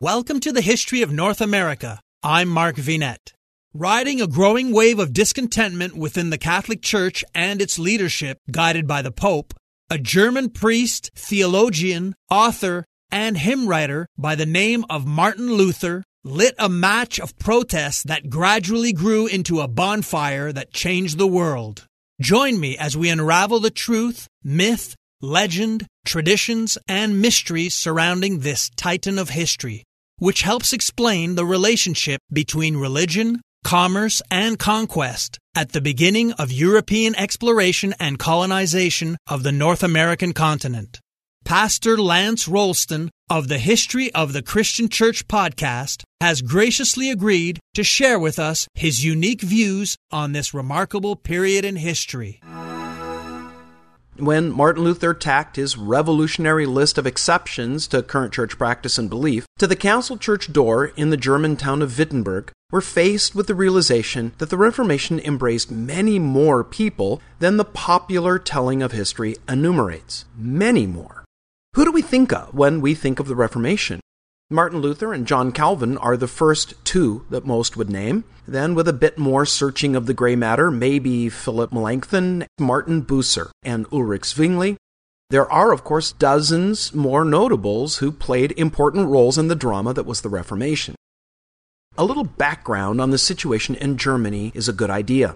Welcome to the History of North America. I'm Mark Vinet. Riding a growing wave of discontentment within the Catholic Church and its leadership, guided by the Pope, a German priest, theologian, author, and hymn writer by the name of Martin Luther lit a match of protest that gradually grew into a bonfire that changed the world. Join me as we unravel the truth, myth, legend, traditions, and mysteries surrounding this titan of history, which helps explain the relationship between religion, commerce, and conquest at the beginning of European exploration and colonization of the North American continent. Pastor Lance Ralston of the History of the Christian Church podcast has graciously agreed to share with us his unique views on this remarkable period in history. When Martin Luther tacked his revolutionary list of exceptions to current church practice and belief to the council church door in the German town of Wittenberg, we're faced with the realization that the Reformation embraced many more people than the popular telling of history enumerates. Many more. Who do we think of when we think of the Reformation? Martin Luther and John Calvin are the first two that most would name. Then, with a bit more searching of the gray matter, maybe Philip Melanchthon, Martin Bucer, and Ulrich Zwingli. There are, of course, dozens more notables who played important roles in the drama that was the Reformation. A little background on the situation in Germany is a good idea.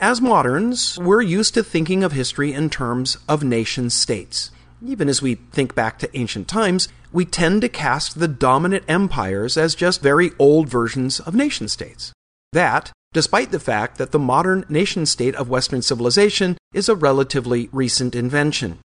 As moderns, we're used to thinking of history in terms of nation states. Even as we think back to ancient times, we tend to cast the dominant empires as just very old versions of nation states. That, despite the fact that the modern nation state of Western civilization is a relatively recent invention.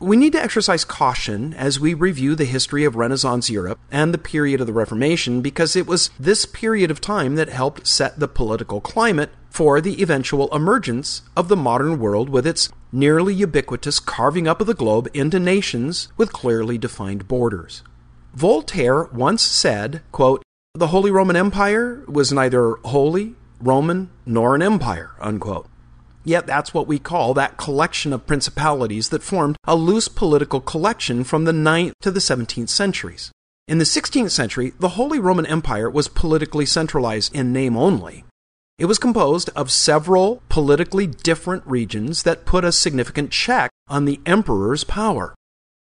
We need to exercise caution as we review the history of Renaissance Europe and the period of the Reformation because it was this period of time that helped set the political climate for the eventual emergence of the modern world with its nearly ubiquitous carving up of the globe into nations with clearly defined borders. Voltaire once said, quote, The Holy Roman Empire was neither holy, Roman, nor an empire, unquote. Yet that's what we call that collection of principalities that formed a loose political collection from the 9th to the 17th centuries. In the 16th century, the Holy Roman Empire was politically centralized in name only. It was composed of several politically different regions that put a significant check on the emperor's power.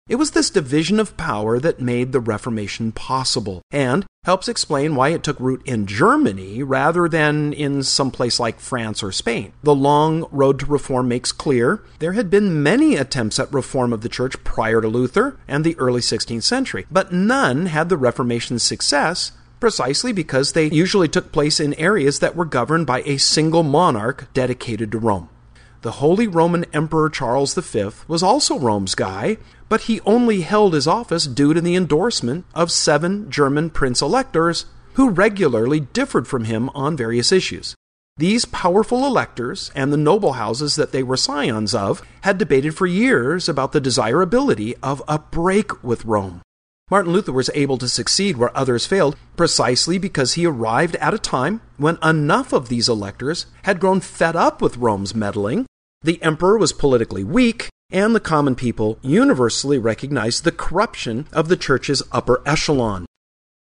It was this division of power that made the Reformation possible and helps explain why it took root in Germany rather than in some place like France or Spain. The long road to reform makes clear there had been many attempts at reform of the church prior to Luther and the early 16th century, but none had the Reformation's success precisely because they usually took place in areas that were governed by a single monarch dedicated to Rome. The Holy Roman Emperor Charles V was also Rome's guy, but he only held his office due to the endorsement of seven German prince electors who regularly differed from him on various issues. These powerful electors and the noble houses that they were scions of had debated for years about the desirability of a break with Rome. Martin Luther was able to succeed where others failed precisely because he arrived at a time when enough of these electors had grown fed up with Rome's meddling the emperor was politically weak, and the common people universally recognized the corruption of the church's upper echelon.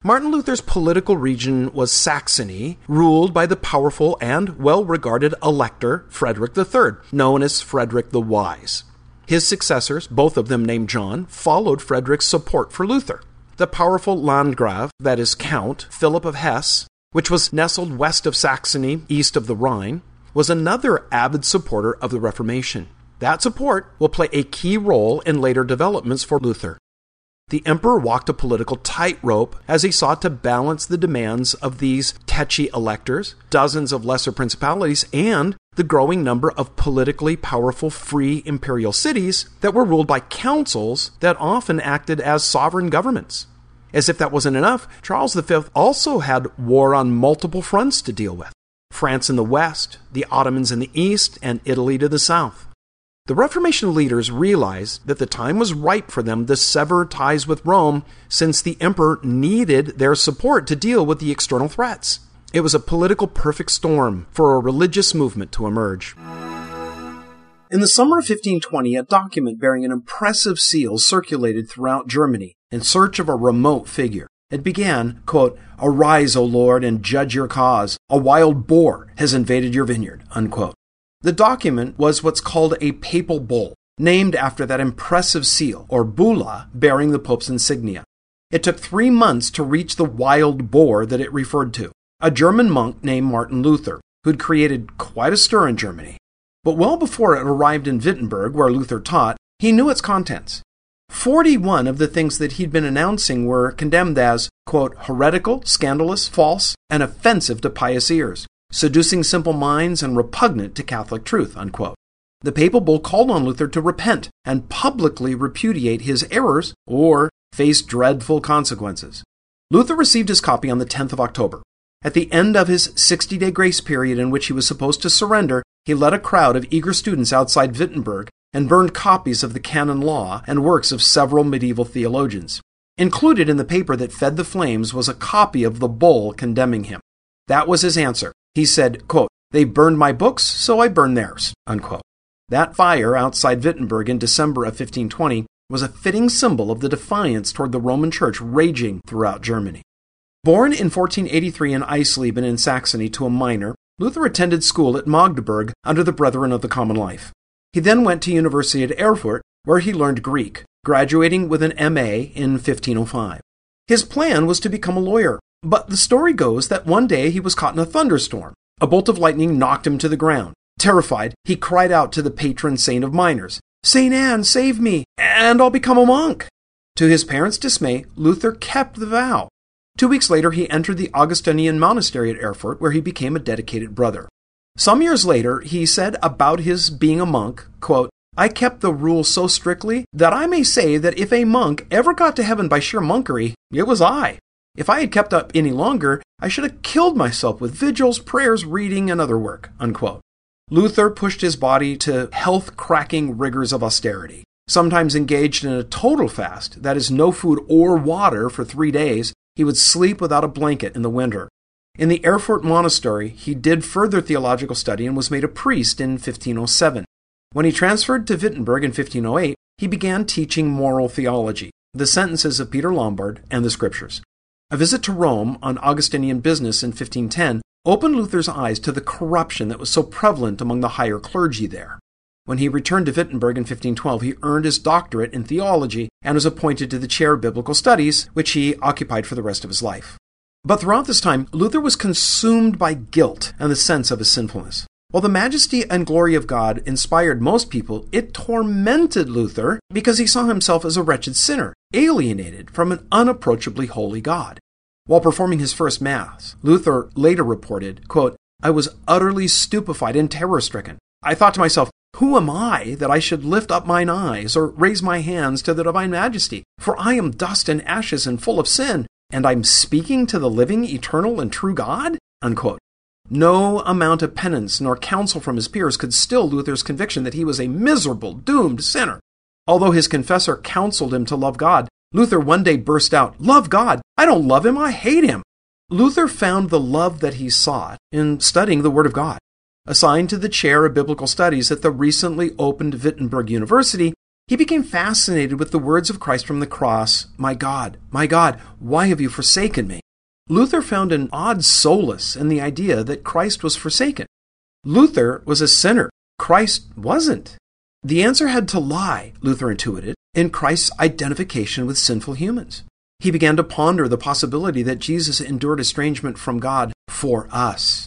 Martin Luther's political region was Saxony, ruled by the powerful and well regarded elector Frederick III, known as Frederick the Wise. His successors, both of them named John, followed Frederick's support for Luther. The powerful Landgrave, that is, Count Philip of Hesse, which was nestled west of Saxony, east of the Rhine, was another avid supporter of the Reformation. That support will play a key role in later developments for Luther. The emperor walked a political tightrope as he sought to balance the demands of these tetchy electors, dozens of lesser principalities, and the growing number of politically powerful free imperial cities that were ruled by councils that often acted as sovereign governments. As if that wasn't enough, Charles V also had war on multiple fronts to deal with. France in the west, the Ottomans in the east, and Italy to the south. The Reformation leaders realized that the time was ripe for them to sever ties with Rome since the emperor needed their support to deal with the external threats. It was a political perfect storm for a religious movement to emerge. In the summer of 1520, a document bearing an impressive seal circulated throughout Germany in search of a remote figure. It began, quote, Arise, O Lord, and judge your cause. A wild boar has invaded your vineyard. Unquote. The document was what's called a papal bull, named after that impressive seal, or bulla, bearing the Pope's insignia. It took three months to reach the wild boar that it referred to, a German monk named Martin Luther, who'd created quite a stir in Germany. But well before it arrived in Wittenberg, where Luther taught, he knew its contents. 41 of the things that he'd been announcing were condemned as, quote, heretical, scandalous, false, and offensive to pious ears, seducing simple minds and repugnant to Catholic truth, unquote. The papal bull called on Luther to repent and publicly repudiate his errors or face dreadful consequences. Luther received his copy on the 10th of October. At the end of his 60 day grace period in which he was supposed to surrender, he led a crowd of eager students outside Wittenberg and burned copies of the canon law and works of several medieval theologians. Included in the paper that fed the flames was a copy of the bull condemning him. That was his answer. He said, quote, They burned my books, so I burned theirs. Unquote. That fire outside Wittenberg in December of 1520 was a fitting symbol of the defiance toward the Roman Church raging throughout Germany. Born in 1483 in Eisleben in Saxony to a miner, Luther attended school at Magdeburg under the Brethren of the Common Life. He then went to University at Erfurt, where he learned Greek, graduating with an MA in 1505. His plan was to become a lawyer, but the story goes that one day he was caught in a thunderstorm. A bolt of lightning knocked him to the ground. Terrified, he cried out to the patron saint of miners, Saint Anne, save me, and I'll become a monk. To his parents' dismay, Luther kept the vow. Two weeks later, he entered the Augustinian monastery at Erfurt, where he became a dedicated brother. Some years later, he said about his being a monk, quote, I kept the rule so strictly that I may say that if a monk ever got to heaven by sheer monkery, it was I. If I had kept up any longer, I should have killed myself with vigils, prayers, reading, and other work. Unquote. Luther pushed his body to health cracking rigors of austerity, sometimes engaged in a total fast, that is, no food or water for three days. He would sleep without a blanket in the winter. In the Erfurt monastery, he did further theological study and was made a priest in 1507. When he transferred to Wittenberg in 1508, he began teaching moral theology, the sentences of Peter Lombard, and the scriptures. A visit to Rome on Augustinian business in 1510 opened Luther's eyes to the corruption that was so prevalent among the higher clergy there. When he returned to Wittenberg in 1512, he earned his doctorate in theology and was appointed to the chair of biblical studies, which he occupied for the rest of his life. But throughout this time, Luther was consumed by guilt and the sense of his sinfulness. While the majesty and glory of God inspired most people, it tormented Luther because he saw himself as a wretched sinner, alienated from an unapproachably holy God. While performing his first Mass, Luther later reported, quote, I was utterly stupefied and terror stricken. I thought to myself, Who am I that I should lift up mine eyes or raise my hands to the divine majesty? For I am dust and ashes and full of sin and I'm speaking to the living, eternal, and true God? Unquote. No amount of penance nor counsel from his peers could still Luther's conviction that he was a miserable, doomed sinner. Although his confessor counseled him to love God, Luther one day burst out, Love God! I don't love him, I hate him! Luther found the love that he sought in studying the Word of God. Assigned to the chair of biblical studies at the recently opened Wittenberg University, he became fascinated with the words of Christ from the cross My God, my God, why have you forsaken me? Luther found an odd solace in the idea that Christ was forsaken. Luther was a sinner, Christ wasn't. The answer had to lie, Luther intuited, in Christ's identification with sinful humans. He began to ponder the possibility that Jesus endured estrangement from God for us.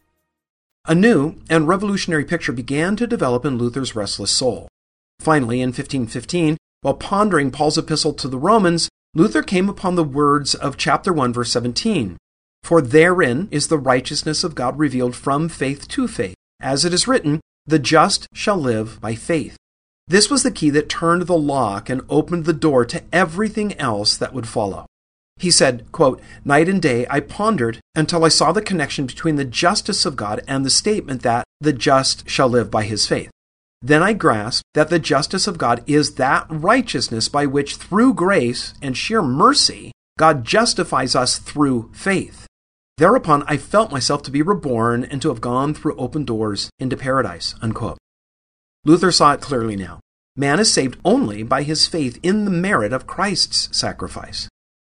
A new and revolutionary picture began to develop in Luther's restless soul. Finally, in 1515, while pondering Paul's epistle to the Romans, Luther came upon the words of chapter 1, verse 17 For therein is the righteousness of God revealed from faith to faith. As it is written, The just shall live by faith. This was the key that turned the lock and opened the door to everything else that would follow. He said, quote, Night and day I pondered until I saw the connection between the justice of God and the statement that the just shall live by his faith. Then I grasped that the justice of God is that righteousness by which, through grace and sheer mercy, God justifies us through faith. Thereupon I felt myself to be reborn and to have gone through open doors into paradise. Unquote. Luther saw it clearly now. Man is saved only by his faith in the merit of Christ's sacrifice.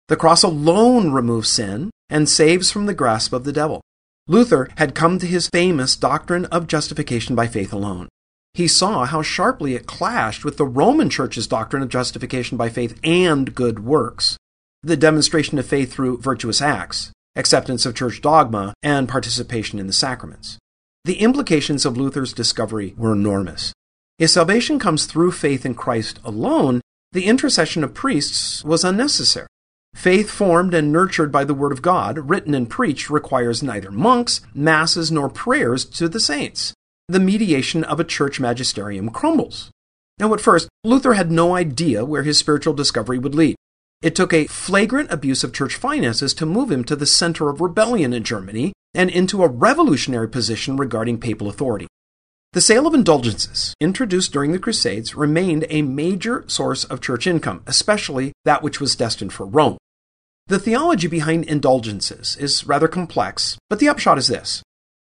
The cross alone removes sin and saves from the grasp of the devil. Luther had come to his famous doctrine of justification by faith alone. He saw how sharply it clashed with the Roman Church's doctrine of justification by faith and good works. The demonstration of faith through virtuous acts, acceptance of church dogma, and participation in the sacraments. The implications of Luther's discovery were enormous. If salvation comes through faith in Christ alone, the intercession of priests was unnecessary. Faith formed and nurtured by the Word of God, written and preached, requires neither monks, masses, nor prayers to the saints. The mediation of a church magisterium crumbles. Now, at first, Luther had no idea where his spiritual discovery would lead. It took a flagrant abuse of church finances to move him to the center of rebellion in Germany and into a revolutionary position regarding papal authority. The sale of indulgences, introduced during the Crusades, remained a major source of church income, especially that which was destined for Rome. The theology behind indulgences is rather complex, but the upshot is this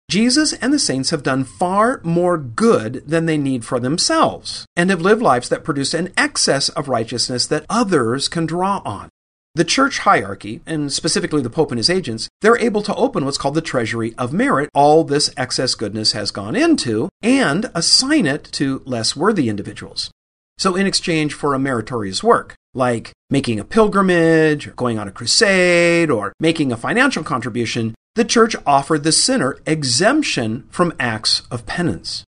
Jesus and the saints have done far more good than they need for themselves, and have lived lives that produce an excess of righteousness that others can draw on. The church hierarchy, and specifically the Pope and his agents, they're able to open what's called the treasury of merit. All this excess goodness has gone into, and assign it to less worthy individuals. So, in exchange for a meritorious work, like making a pilgrimage, or going on a crusade, or making a financial contribution, the church offered the sinner exemption from acts of penance.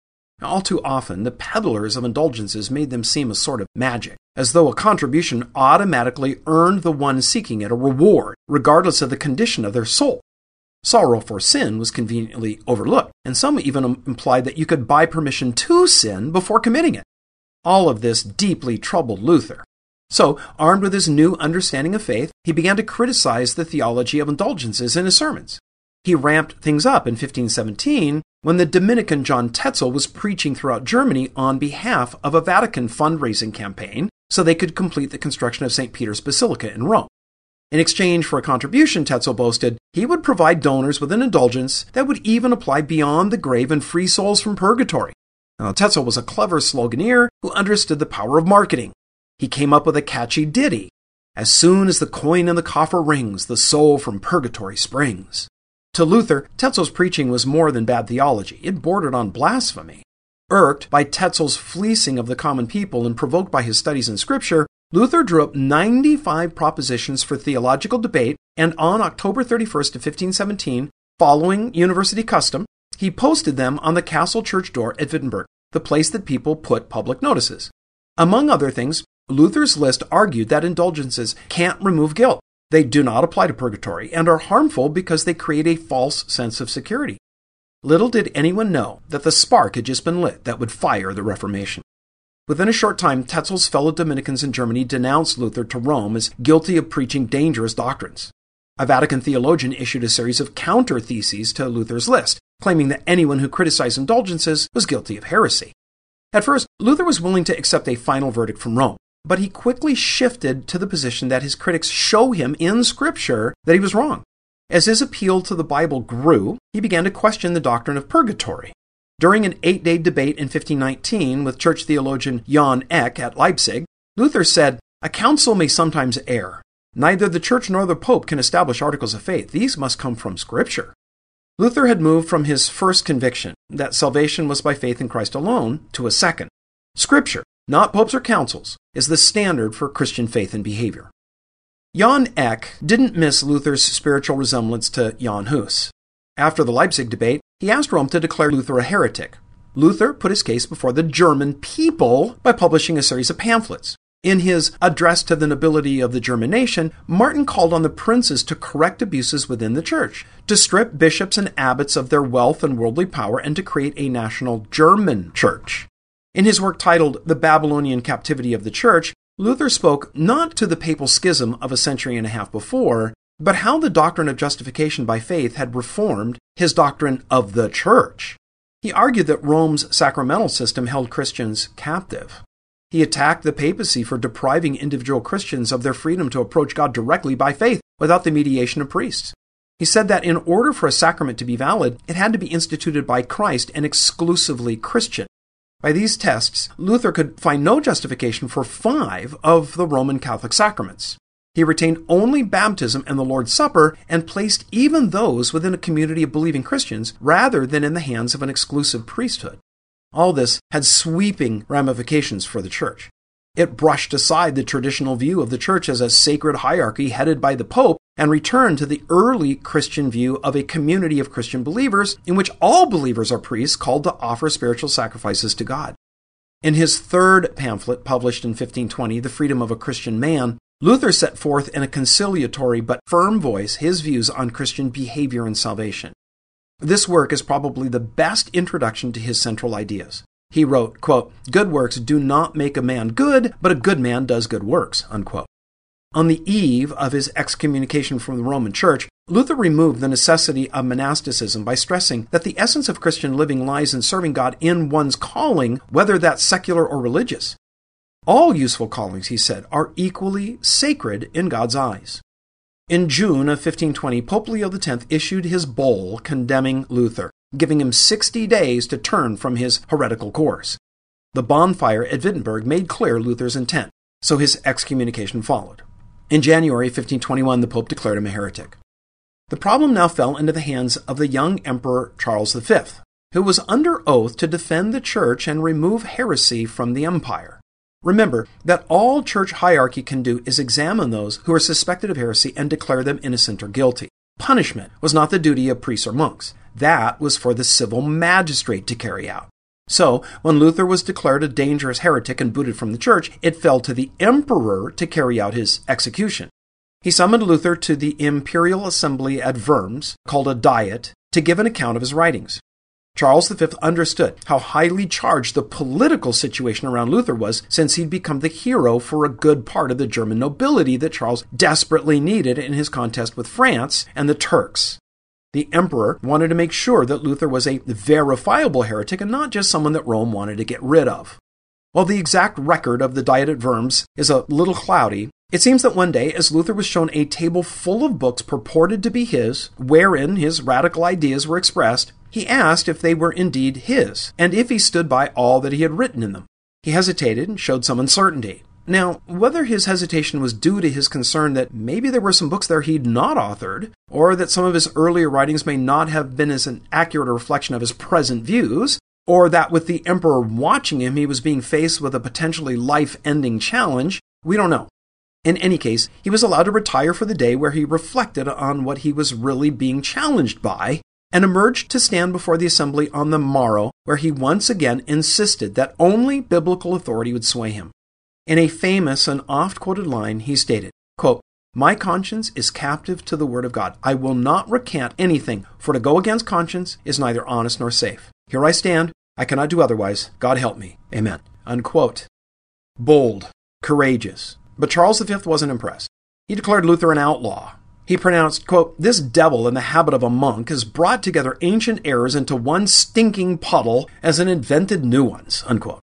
All too often, the peddlers of indulgences made them seem a sort of magic, as though a contribution automatically earned the one seeking it a reward, regardless of the condition of their soul. Sorrow for sin was conveniently overlooked, and some even implied that you could buy permission to sin before committing it. All of this deeply troubled Luther. So, armed with his new understanding of faith, he began to criticize the theology of indulgences in his sermons. He ramped things up in 1517 when the Dominican John Tetzel was preaching throughout Germany on behalf of a Vatican fundraising campaign so they could complete the construction of St. Peter's Basilica in Rome. In exchange for a contribution, Tetzel boasted, he would provide donors with an indulgence that would even apply beyond the grave and free souls from purgatory. Now, Tetzel was a clever sloganeer who understood the power of marketing. He came up with a catchy ditty. As soon as the coin in the coffer rings, the soul from purgatory springs. To Luther, Tetzel's preaching was more than bad theology. It bordered on blasphemy. Irked by Tetzel's fleecing of the common people and provoked by his studies in Scripture, Luther drew up 95 propositions for theological debate, and on October 31st of 1517, following university custom, he posted them on the castle church door at Wittenberg, the place that people put public notices. Among other things, Luther's list argued that indulgences can't remove guilt. They do not apply to purgatory and are harmful because they create a false sense of security. Little did anyone know that the spark had just been lit that would fire the Reformation. Within a short time, Tetzel's fellow Dominicans in Germany denounced Luther to Rome as guilty of preaching dangerous doctrines. A Vatican theologian issued a series of counter theses to Luther's list, claiming that anyone who criticized indulgences was guilty of heresy. At first, Luther was willing to accept a final verdict from Rome but he quickly shifted to the position that his critics show him in Scripture that he was wrong. As his appeal to the Bible grew, he began to question the doctrine of purgatory. During an eight day debate in 1519 with church theologian Jan Eck at Leipzig, Luther said, A council may sometimes err. Neither the church nor the pope can establish articles of faith. These must come from Scripture. Luther had moved from his first conviction, that salvation was by faith in Christ alone, to a second. Scripture, not popes or councils, is the standard for Christian faith and behavior. Jan Eck didn't miss Luther's spiritual resemblance to Jan Hus. After the Leipzig debate, he asked Rome to declare Luther a heretic. Luther put his case before the German people by publishing a series of pamphlets. In his Address to the Nobility of the German Nation, Martin called on the princes to correct abuses within the church, to strip bishops and abbots of their wealth and worldly power, and to create a national German church. In his work titled The Babylonian Captivity of the Church, Luther spoke not to the papal schism of a century and a half before, but how the doctrine of justification by faith had reformed his doctrine of the church. He argued that Rome's sacramental system held Christians captive. He attacked the papacy for depriving individual Christians of their freedom to approach God directly by faith without the mediation of priests. He said that in order for a sacrament to be valid, it had to be instituted by Christ and exclusively Christian. By these tests, Luther could find no justification for five of the Roman Catholic sacraments. He retained only baptism and the Lord's Supper and placed even those within a community of believing Christians rather than in the hands of an exclusive priesthood. All this had sweeping ramifications for the church. It brushed aside the traditional view of the church as a sacred hierarchy headed by the Pope and returned to the early Christian view of a community of Christian believers in which all believers are priests called to offer spiritual sacrifices to God. In his third pamphlet, published in 1520, The Freedom of a Christian Man, Luther set forth in a conciliatory but firm voice his views on Christian behavior and salvation. This work is probably the best introduction to his central ideas. He wrote, quote, Good works do not make a man good, but a good man does good works. Unquote. On the eve of his excommunication from the Roman Church, Luther removed the necessity of monasticism by stressing that the essence of Christian living lies in serving God in one's calling, whether that's secular or religious. All useful callings, he said, are equally sacred in God's eyes. In June of 1520, Pope Leo X issued his bull condemning Luther, giving him 60 days to turn from his heretical course. The bonfire at Wittenberg made clear Luther's intent, so his excommunication followed. In January 1521, the Pope declared him a heretic. The problem now fell into the hands of the young Emperor Charles V, who was under oath to defend the Church and remove heresy from the empire. Remember that all church hierarchy can do is examine those who are suspected of heresy and declare them innocent or guilty. Punishment was not the duty of priests or monks. That was for the civil magistrate to carry out. So, when Luther was declared a dangerous heretic and booted from the church, it fell to the emperor to carry out his execution. He summoned Luther to the imperial assembly at Worms, called a diet, to give an account of his writings. Charles V understood how highly charged the political situation around Luther was since he'd become the hero for a good part of the German nobility that Charles desperately needed in his contest with France and the Turks. The emperor wanted to make sure that Luther was a verifiable heretic and not just someone that Rome wanted to get rid of. While the exact record of the Diet at Worms is a little cloudy, it seems that one day, as Luther was shown a table full of books purported to be his, wherein his radical ideas were expressed, he asked if they were indeed his, and if he stood by all that he had written in them. He hesitated and showed some uncertainty. Now, whether his hesitation was due to his concern that maybe there were some books there he'd not authored, or that some of his earlier writings may not have been as an accurate reflection of his present views, or that with the emperor watching him he was being faced with a potentially life ending challenge, we don't know. In any case, he was allowed to retire for the day where he reflected on what he was really being challenged by and emerged to stand before the assembly on the morrow, where he once again insisted that only biblical authority would sway him. In a famous and oft quoted line, he stated, quote, My conscience is captive to the word of God. I will not recant anything, for to go against conscience is neither honest nor safe. Here I stand. I cannot do otherwise. God help me. Amen. Unquote. Bold, courageous, but Charles V wasn't impressed. He declared Luther an outlaw. He pronounced, quote, This devil in the habit of a monk has brought together ancient errors into one stinking puddle as an invented new ones, unquote.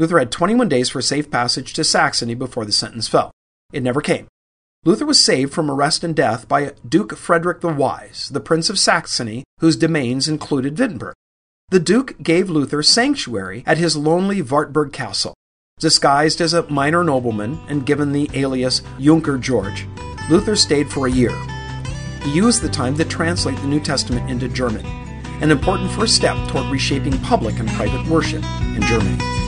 Luther had 21 days for safe passage to Saxony before the sentence fell. It never came. Luther was saved from arrest and death by Duke Frederick the Wise, the Prince of Saxony, whose domains included Wittenberg. The Duke gave Luther sanctuary at his lonely Wartburg castle. Disguised as a minor nobleman and given the alias Junker George, Luther stayed for a year. He used the time to translate the New Testament into German, an important first step toward reshaping public and private worship in Germany.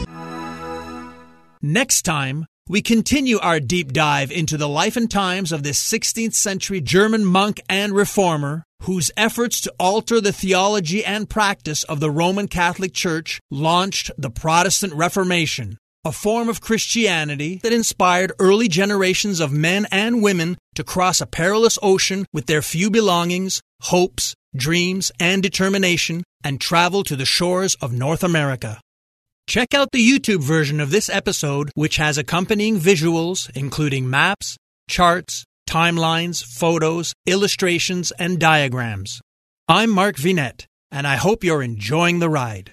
Next time, we continue our deep dive into the life and times of this 16th century German monk and reformer whose efforts to alter the theology and practice of the Roman Catholic Church launched the Protestant Reformation, a form of Christianity that inspired early generations of men and women to cross a perilous ocean with their few belongings, hopes, dreams, and determination and travel to the shores of North America. Check out the YouTube version of this episode, which has accompanying visuals, including maps, charts, timelines, photos, illustrations, and diagrams. I'm Mark Vinet, and I hope you're enjoying the ride.